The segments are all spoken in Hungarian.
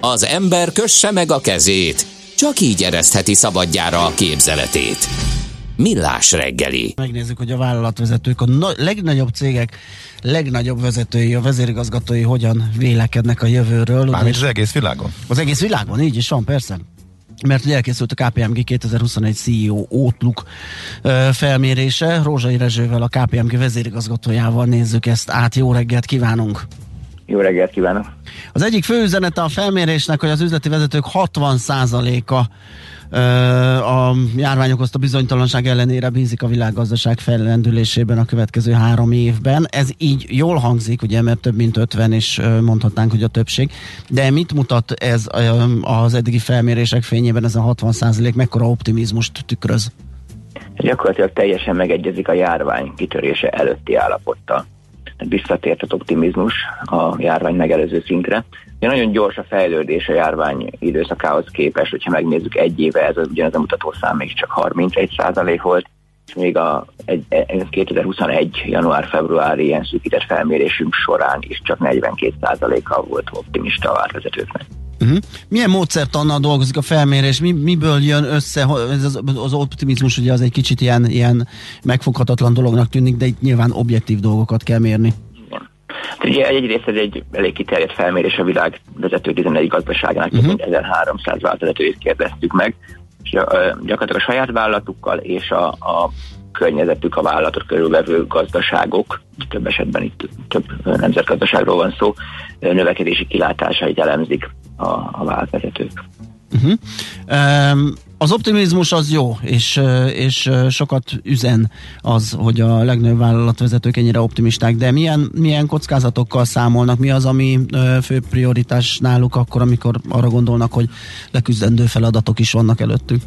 Az ember kösse meg a kezét, csak így eresztheti szabadjára a képzeletét. Millás reggeli. Megnézzük, hogy a vállalatvezetők, a na- legnagyobb cégek legnagyobb vezetői, a vezérigazgatói hogyan vélekednek a jövőről. Mármint az egész világon. Az egész világon, így is van, persze. Mert ugye elkészült a KPMG 2021 CEO Outlook felmérése. Rózsai Rezsővel, a KPMG vezérigazgatójával nézzük ezt át. Jó reggelt kívánunk! Jó reggelt kívánok! Az egyik fő üzenete a felmérésnek, hogy az üzleti vezetők 60%-a ö, a járvány okozta bizonytalanság ellenére bízik a világgazdaság fellendülésében a következő három évben. Ez így jól hangzik, ugye, mert több mint 50, és ö, mondhatnánk, hogy a többség. De mit mutat ez az eddigi felmérések fényében, ez a 60% mekkora optimizmust tükröz? Gyakorlatilag teljesen megegyezik a járvány kitörése előtti állapottal. Visszatért az optimizmus a járvány megelőző szintre. De nagyon gyors a fejlődés a járvány időszakához képest, hogyha megnézzük egy éve, ez ugyanez a mutató még csak 31% volt, és még a egy, egy, 2021. január-februári ilyen szűkített felmérésünk során is csak 42 kal volt optimista a várvezetőknek. Uh-huh. Milyen módszertannal dolgozik a felmérés? Mi, miből jön össze? Ez az, az optimizmus ugye az egy kicsit ilyen, ilyen megfoghatatlan dolognak tűnik, de itt nyilván objektív dolgokat kell mérni. Hát ugye egyrészt ez egy elég kiterjedt felmérés a világ vezető 11 gazdaságának, uh-huh. 1300 vállalatvezetőjét kérdeztük meg, és gyakorlatilag a saját vállalatukkal és a, a környezetük, a vállalatot körülvevő gazdaságok, több esetben itt több nemzetgazdaságról van szó, növekedési kilátásait elemzik a, a vállalatvezetők. Uh-huh. Um, az optimizmus az jó, és, és sokat üzen az, hogy a legnagyobb vállalatvezetők ennyire optimisták, de milyen, milyen kockázatokkal számolnak? Mi az, ami fő prioritás náluk akkor, amikor arra gondolnak, hogy leküzdendő feladatok is vannak előttük?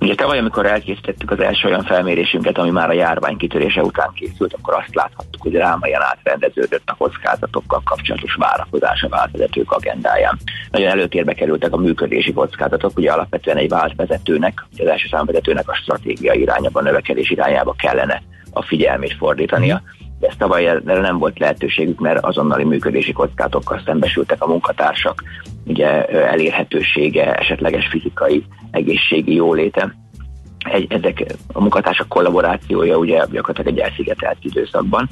Ugye tavaly, amikor elkészítettük az első olyan felmérésünket, ami már a járvány kitörése után készült, akkor azt láthattuk, hogy rámaian átrendeződött a kockázatokkal kapcsolatos várakozás a váltvezetők agendáján. Nagyon előtérbe kerültek a működési kockázatok, ugye alapvetően egy váltvezetőnek, az első számvezetőnek a stratégia irányába, a növekedés irányába kellene a figyelmét fordítania. De ezt tavaly erre nem volt lehetőségük, mert azonnali működési kockázatokkal szembesültek a munkatársak, ugye elérhetősége, esetleges fizikai, egészségi jóléte. Egy, ezek a munkatársak kollaborációja ugye gyakorlatilag egy elszigetelt időszakban.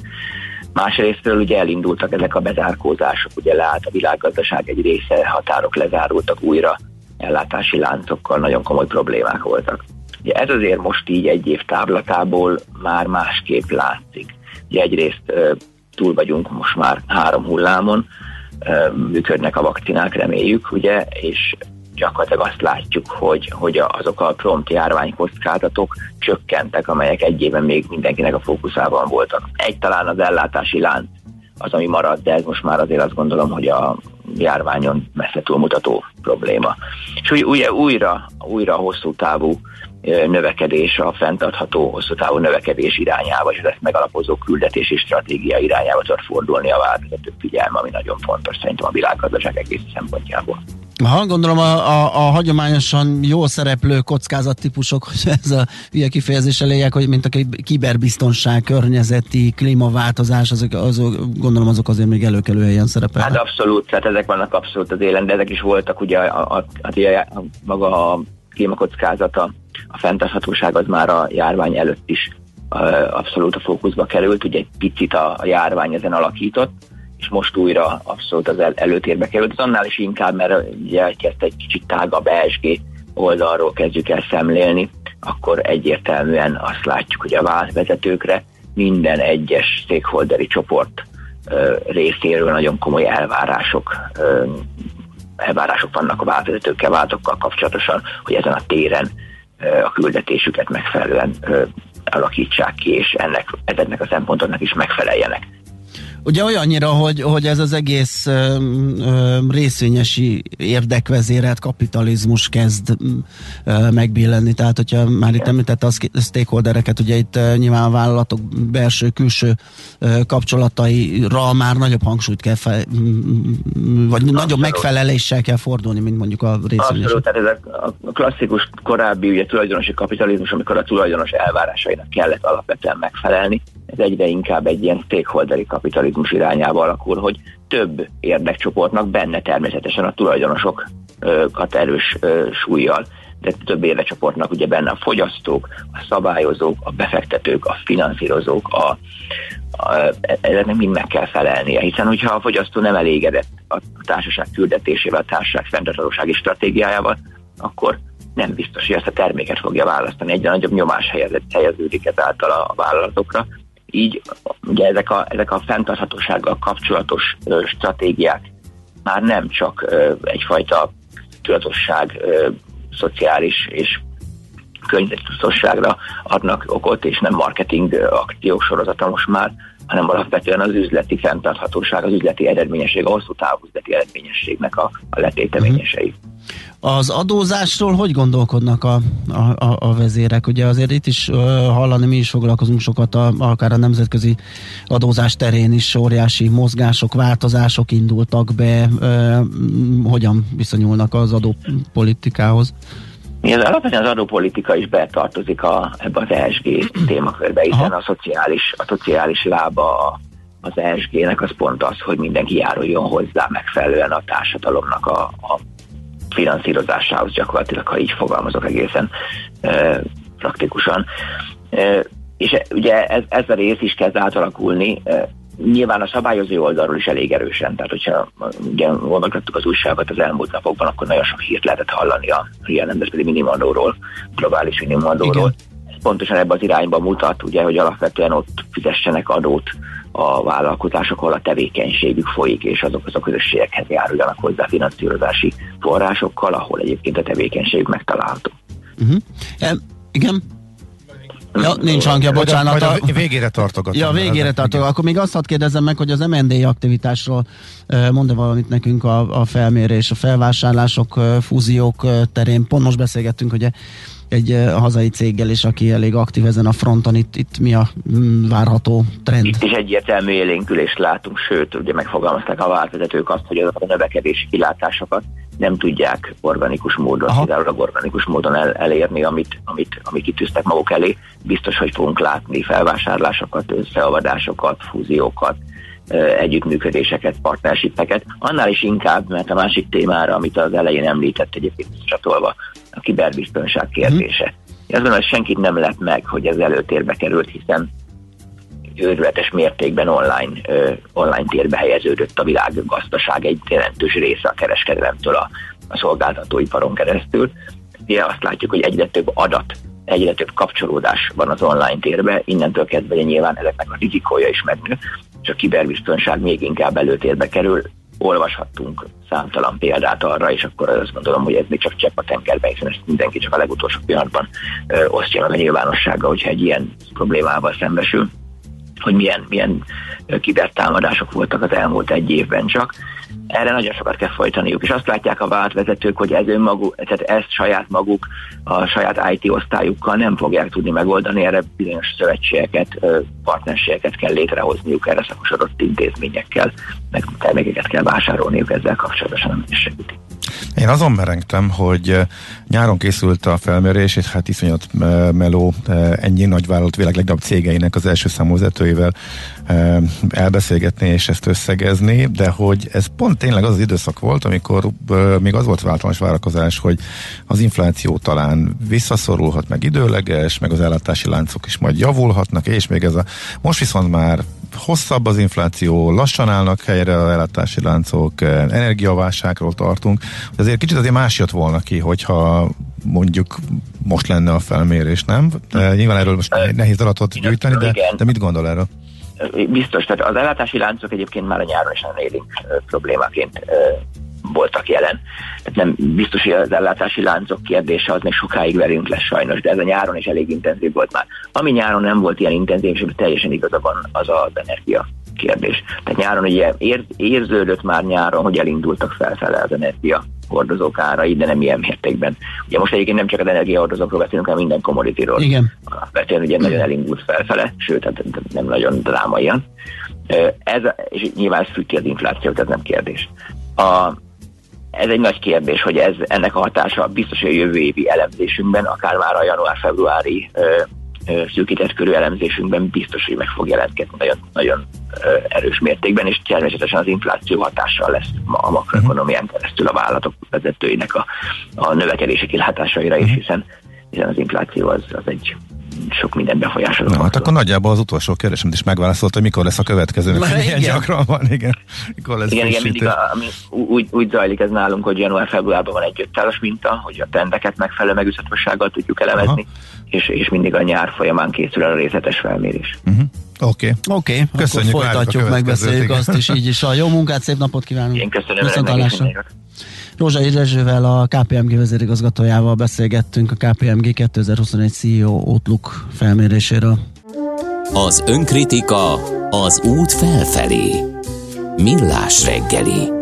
Másrésztről ugye elindultak ezek a bezárkózások, ugye leállt a világgazdaság egy része, határok lezárultak újra, ellátási láncokkal nagyon komoly problémák voltak. Ugye ez azért most így egy év táblatából már másképp látszik. Ugye egyrészt túl vagyunk most már három hullámon, működnek a vakcinák, reméljük, ugye, és gyakorlatilag azt látjuk, hogy, hogy azok a prompt járványkockázatok csökkentek, amelyek egy éven még mindenkinek a fókuszában voltak. Egy talán az ellátási lánc az, ami marad, de ez most már azért azt gondolom, hogy a járványon messze túlmutató probléma. És ugye újra, újra hosszú távú növekedés, a fenntartható hosszú távú növekedés irányába, és ezt megalapozó küldetési stratégia irányába tud fordulni a változatok figyelme, ami nagyon fontos szerintem a világgazdaság egész szempontjából. Ha gondolom a, a, a hagyományosan jól szereplő kockázattípusok, hogy ez a hülye kifejezés eléjek, hogy mint a kiberbiztonság, környezeti, klímaváltozás, azok, azok, gondolom azok azért még előkelő helyen szerepelnek. Hát abszolút, tehát ezek vannak abszolút az élen, de ezek is voltak ugye a, a, a, a, a maga a klímakockázata, a fenntarthatóság az már a járvány előtt is abszolút a fókuszba került, ugye egy picit a, a járvány ezen alakított, és most újra abszolút az el, előtérbe került. Az annál is inkább, mert ugye elkezdte egy kicsit tágabb ESG oldalról kezdjük el szemlélni, akkor egyértelműen azt látjuk, hogy a váltvezetőkre minden egyes stakeholderi csoport részéről nagyon komoly elvárások elvárások vannak a váltvezetőkkel, váltokkal kapcsolatosan, hogy ezen a téren a küldetésüket megfelelően alakítsák ki, és ennek, ezeknek a szempontoknak is megfeleljenek. Ugye olyannyira, hogy, hogy ez az egész ö, ö, részvényesi érdekvezérelt kapitalizmus kezd ö, megbillenni. Tehát, hogyha már itt említette a stakeholdereket, ugye itt ö, nyilván a vállalatok belső-külső ö, kapcsolataira már nagyobb hangsúlyt kell, fel, vagy Abszolút. nagyobb megfeleléssel kell fordulni, mint mondjuk a részvényes. Abszolút, tehát ez a klasszikus korábbi ugye, tulajdonosi kapitalizmus, amikor a tulajdonos elvárásainak kellett alapvetően megfelelni, ez egyre inkább egy ilyen stakeholderi kapitalizmus irányába alakul, hogy több érdekcsoportnak benne természetesen a tulajdonosokat erős súlyjal, de több érdekcsoportnak ugye benne a fogyasztók, a szabályozók, a befektetők, a finanszírozók, a, a, ezeknek mind meg kell felelnie, hiszen hogyha a fogyasztó nem elégedett a társaság küldetésével, a társaság fenntarthatósági stratégiájával, akkor nem biztos, hogy ezt a terméket fogja választani. Egyre nagyobb nyomás helyeződik ezáltal a vállalatokra. Így ugye ezek a, ezek a fenntarthatósággal kapcsolatos ö, stratégiák már nem csak ö, egyfajta tudatosság, ö, szociális és környezettudatosságra adnak okot, és nem marketing akciók sorozata most már, hanem alapvetően az üzleti fenntarthatóság, az üzleti eredményesség, a hosszú távú üzleti eredményességnek a, a letéteményesei. Uh-huh. Az adózásról hogy gondolkodnak a, a, a, vezérek? Ugye azért itt is uh, hallani, mi is foglalkozunk sokat, a, akár a nemzetközi adózás terén is óriási mozgások, változások indultak be. Uh, hogyan viszonyulnak az adópolitikához? Ez alapvetően az adópolitika is betartozik a, ebbe az ESG témakörbe, hiszen a szociális, a szociális lába az ESG-nek az pont az, hogy mindenki járuljon hozzá megfelelően a társadalomnak a, a finanszírozásához gyakorlatilag, ha így fogalmazok egészen e, praktikusan. E, és ugye ez, ez a rész is kezd átalakulni, e, nyilván a szabályozó oldalról is elég erősen, tehát hogyha ugye olvasgattuk az újságot az elmúlt napokban, akkor nagyon sok hírt lehetett hallani a Real Nemzetközi Minimumadóról, globális minimumadóról. Ez pontosan ebbe az irányba mutat, ugye, hogy alapvetően ott fizessenek adót a vállalkozások, ahol a tevékenységük folyik, és azok az a közösségekhez járuljanak hozzá finanszírozási forrásokkal, ahol egyébként a tevékenységük megtalálható. Uh-huh. E, igen, Ja, nincs hangja, bocsánat. Majd a végére tartogatom. Ja, végére tartogatom. Akkor még azt hadd kérdezem meg, hogy az MND aktivitásról mond valamit nekünk a, a felmérés, a felvásárlások, fúziók terén. Pont most beszélgettünk, hogy egy a hazai céggel is, aki elég aktív ezen a fronton, itt, itt mi a mm, várható trend? Itt is egyértelmű élénkülést látunk, sőt, ugye megfogalmazták a váltvezetők azt, hogy azok a növekedési kilátásokat nem tudják organikus módon, kizárólag organikus módon el, elérni, amit, amit, amit kitűztek maguk elé. Biztos, hogy fogunk látni felvásárlásokat, összeavadásokat, fúziókat, együttműködéseket, partnershipeket. Annál is inkább, mert a másik témára, amit az elején említett egyébként csatolva, a kiberbiztonság kérdése. Mm. Azt hogy senkit nem lett meg, hogy ez előtérbe került, hiszen őrületes mértékben online, uh, online térbe helyeződött a világgazdaság egy jelentős része a kereskedelemtől a, a szolgáltatóiparon keresztül. Ugye azt látjuk, hogy egyre több adat, egyre több kapcsolódás van az online térbe, innentől kezdve nyilván ezeknek a rizikója is megnő, és a kiberbiztonság még inkább előtérbe kerül. Olvashattunk számtalan példát arra, és akkor azt gondolom, hogy ez még csak csepp a tengerben, hiszen ezt mindenki csak a legutolsó pillanatban ö, osztja meg a nyilvánossággal, hogyha egy ilyen problémával szembesül hogy milyen, milyen kibertámadások voltak az elmúlt egy évben csak. Erre nagyon sokat kell folytaniuk, és azt látják a váltvezetők, hogy ez önmaguk, tehát ezt saját maguk, a saját IT osztályukkal nem fogják tudni megoldani, erre bizonyos szövetségeket, partnerségeket kell létrehozniuk, erre szakosodott intézményekkel, meg termékeket kell vásárolniuk ezzel kapcsolatosan, amit is segítik. Én azon merengtem, hogy nyáron készült a felmérés, és hát iszonyat meló ennyi nagyvállalat világ legnagyobb cégeinek az első számúzetőivel elbeszélgetni és ezt összegezni, de hogy ez pont tényleg az az időszak volt, amikor még az volt általános várakozás, hogy az infláció talán visszaszorulhat, meg időleges, meg az ellátási láncok is majd javulhatnak, és még ez a most viszont már hosszabb az infláció, lassan állnak helyre az ellátási láncok, energiaválságról tartunk. Azért kicsit azért más jött volna ki, hogyha mondjuk most lenne a felmérés, nem? De nyilván erről most nehéz adatot gyűjteni, de, de mit gondol erről? Biztos, tehát az ellátási láncok egyébként már a nyáron is nagyon élénk problémaként voltak jelen. Tehát nem biztos, hogy az ellátási láncok kérdése az még sokáig velünk lesz sajnos, de ez a nyáron is elég intenzív volt már. Ami nyáron nem volt ilyen intenzív, és teljesen igaza van, az az energia kérdés. Tehát nyáron ugye ér, érződött már nyáron, hogy elindultak felfele az energia hordozók árai, de nem ilyen mértékben. Ugye most egyébként nem csak az energiahordozókról beszélünk, hanem minden commodity-ról. Igen. Alapvetően ugye nagyon elindult felfele, sőt, hát nem nagyon drámaian. Ez, és nyilván ez függ az inflációt, ez nem kérdés. A, ez egy nagy kérdés, hogy ez ennek a hatása biztos, hogy a jövő évi elemzésünkben, akár már a január-februári szűkített körű elemzésünkben biztos, hogy meg fog jelentkezni nagyon, nagyon erős mértékben, és természetesen az infláció hatással lesz a makroekonomián keresztül a vállalatok vezetőinek a, a növekedési kilátásaira is, hiszen, hiszen az infláció az, az egy sok minden befolyásoló. Na, hát akkor nagyjából az utolsó kérdéem is megválaszolt, hogy mikor lesz a következő, milyen gyakran van, igen. Mikor lesz igen, igen, mindig a, ami úgy, úgy zajlik ez nálunk, hogy január-februárban van egy öttáros minta, hogy a trendeket megfelelő megüthetősággal tudjuk elemezni, és, és mindig a nyár folyamán készül el a részletes felmérés. Uh-huh. Oké. Okay. Oké, okay, Köszönjük, akkor folytatjuk, megbeszéljük azt is így is. A jó munkát, szép napot kívánunk. Én köszönöm. Rózsai Rezsővel, a KPMG vezérigazgatójával beszélgettünk a KPMG 2021 CEO Outlook felméréséről. Az önkritika az út felfelé. Millás reggeli.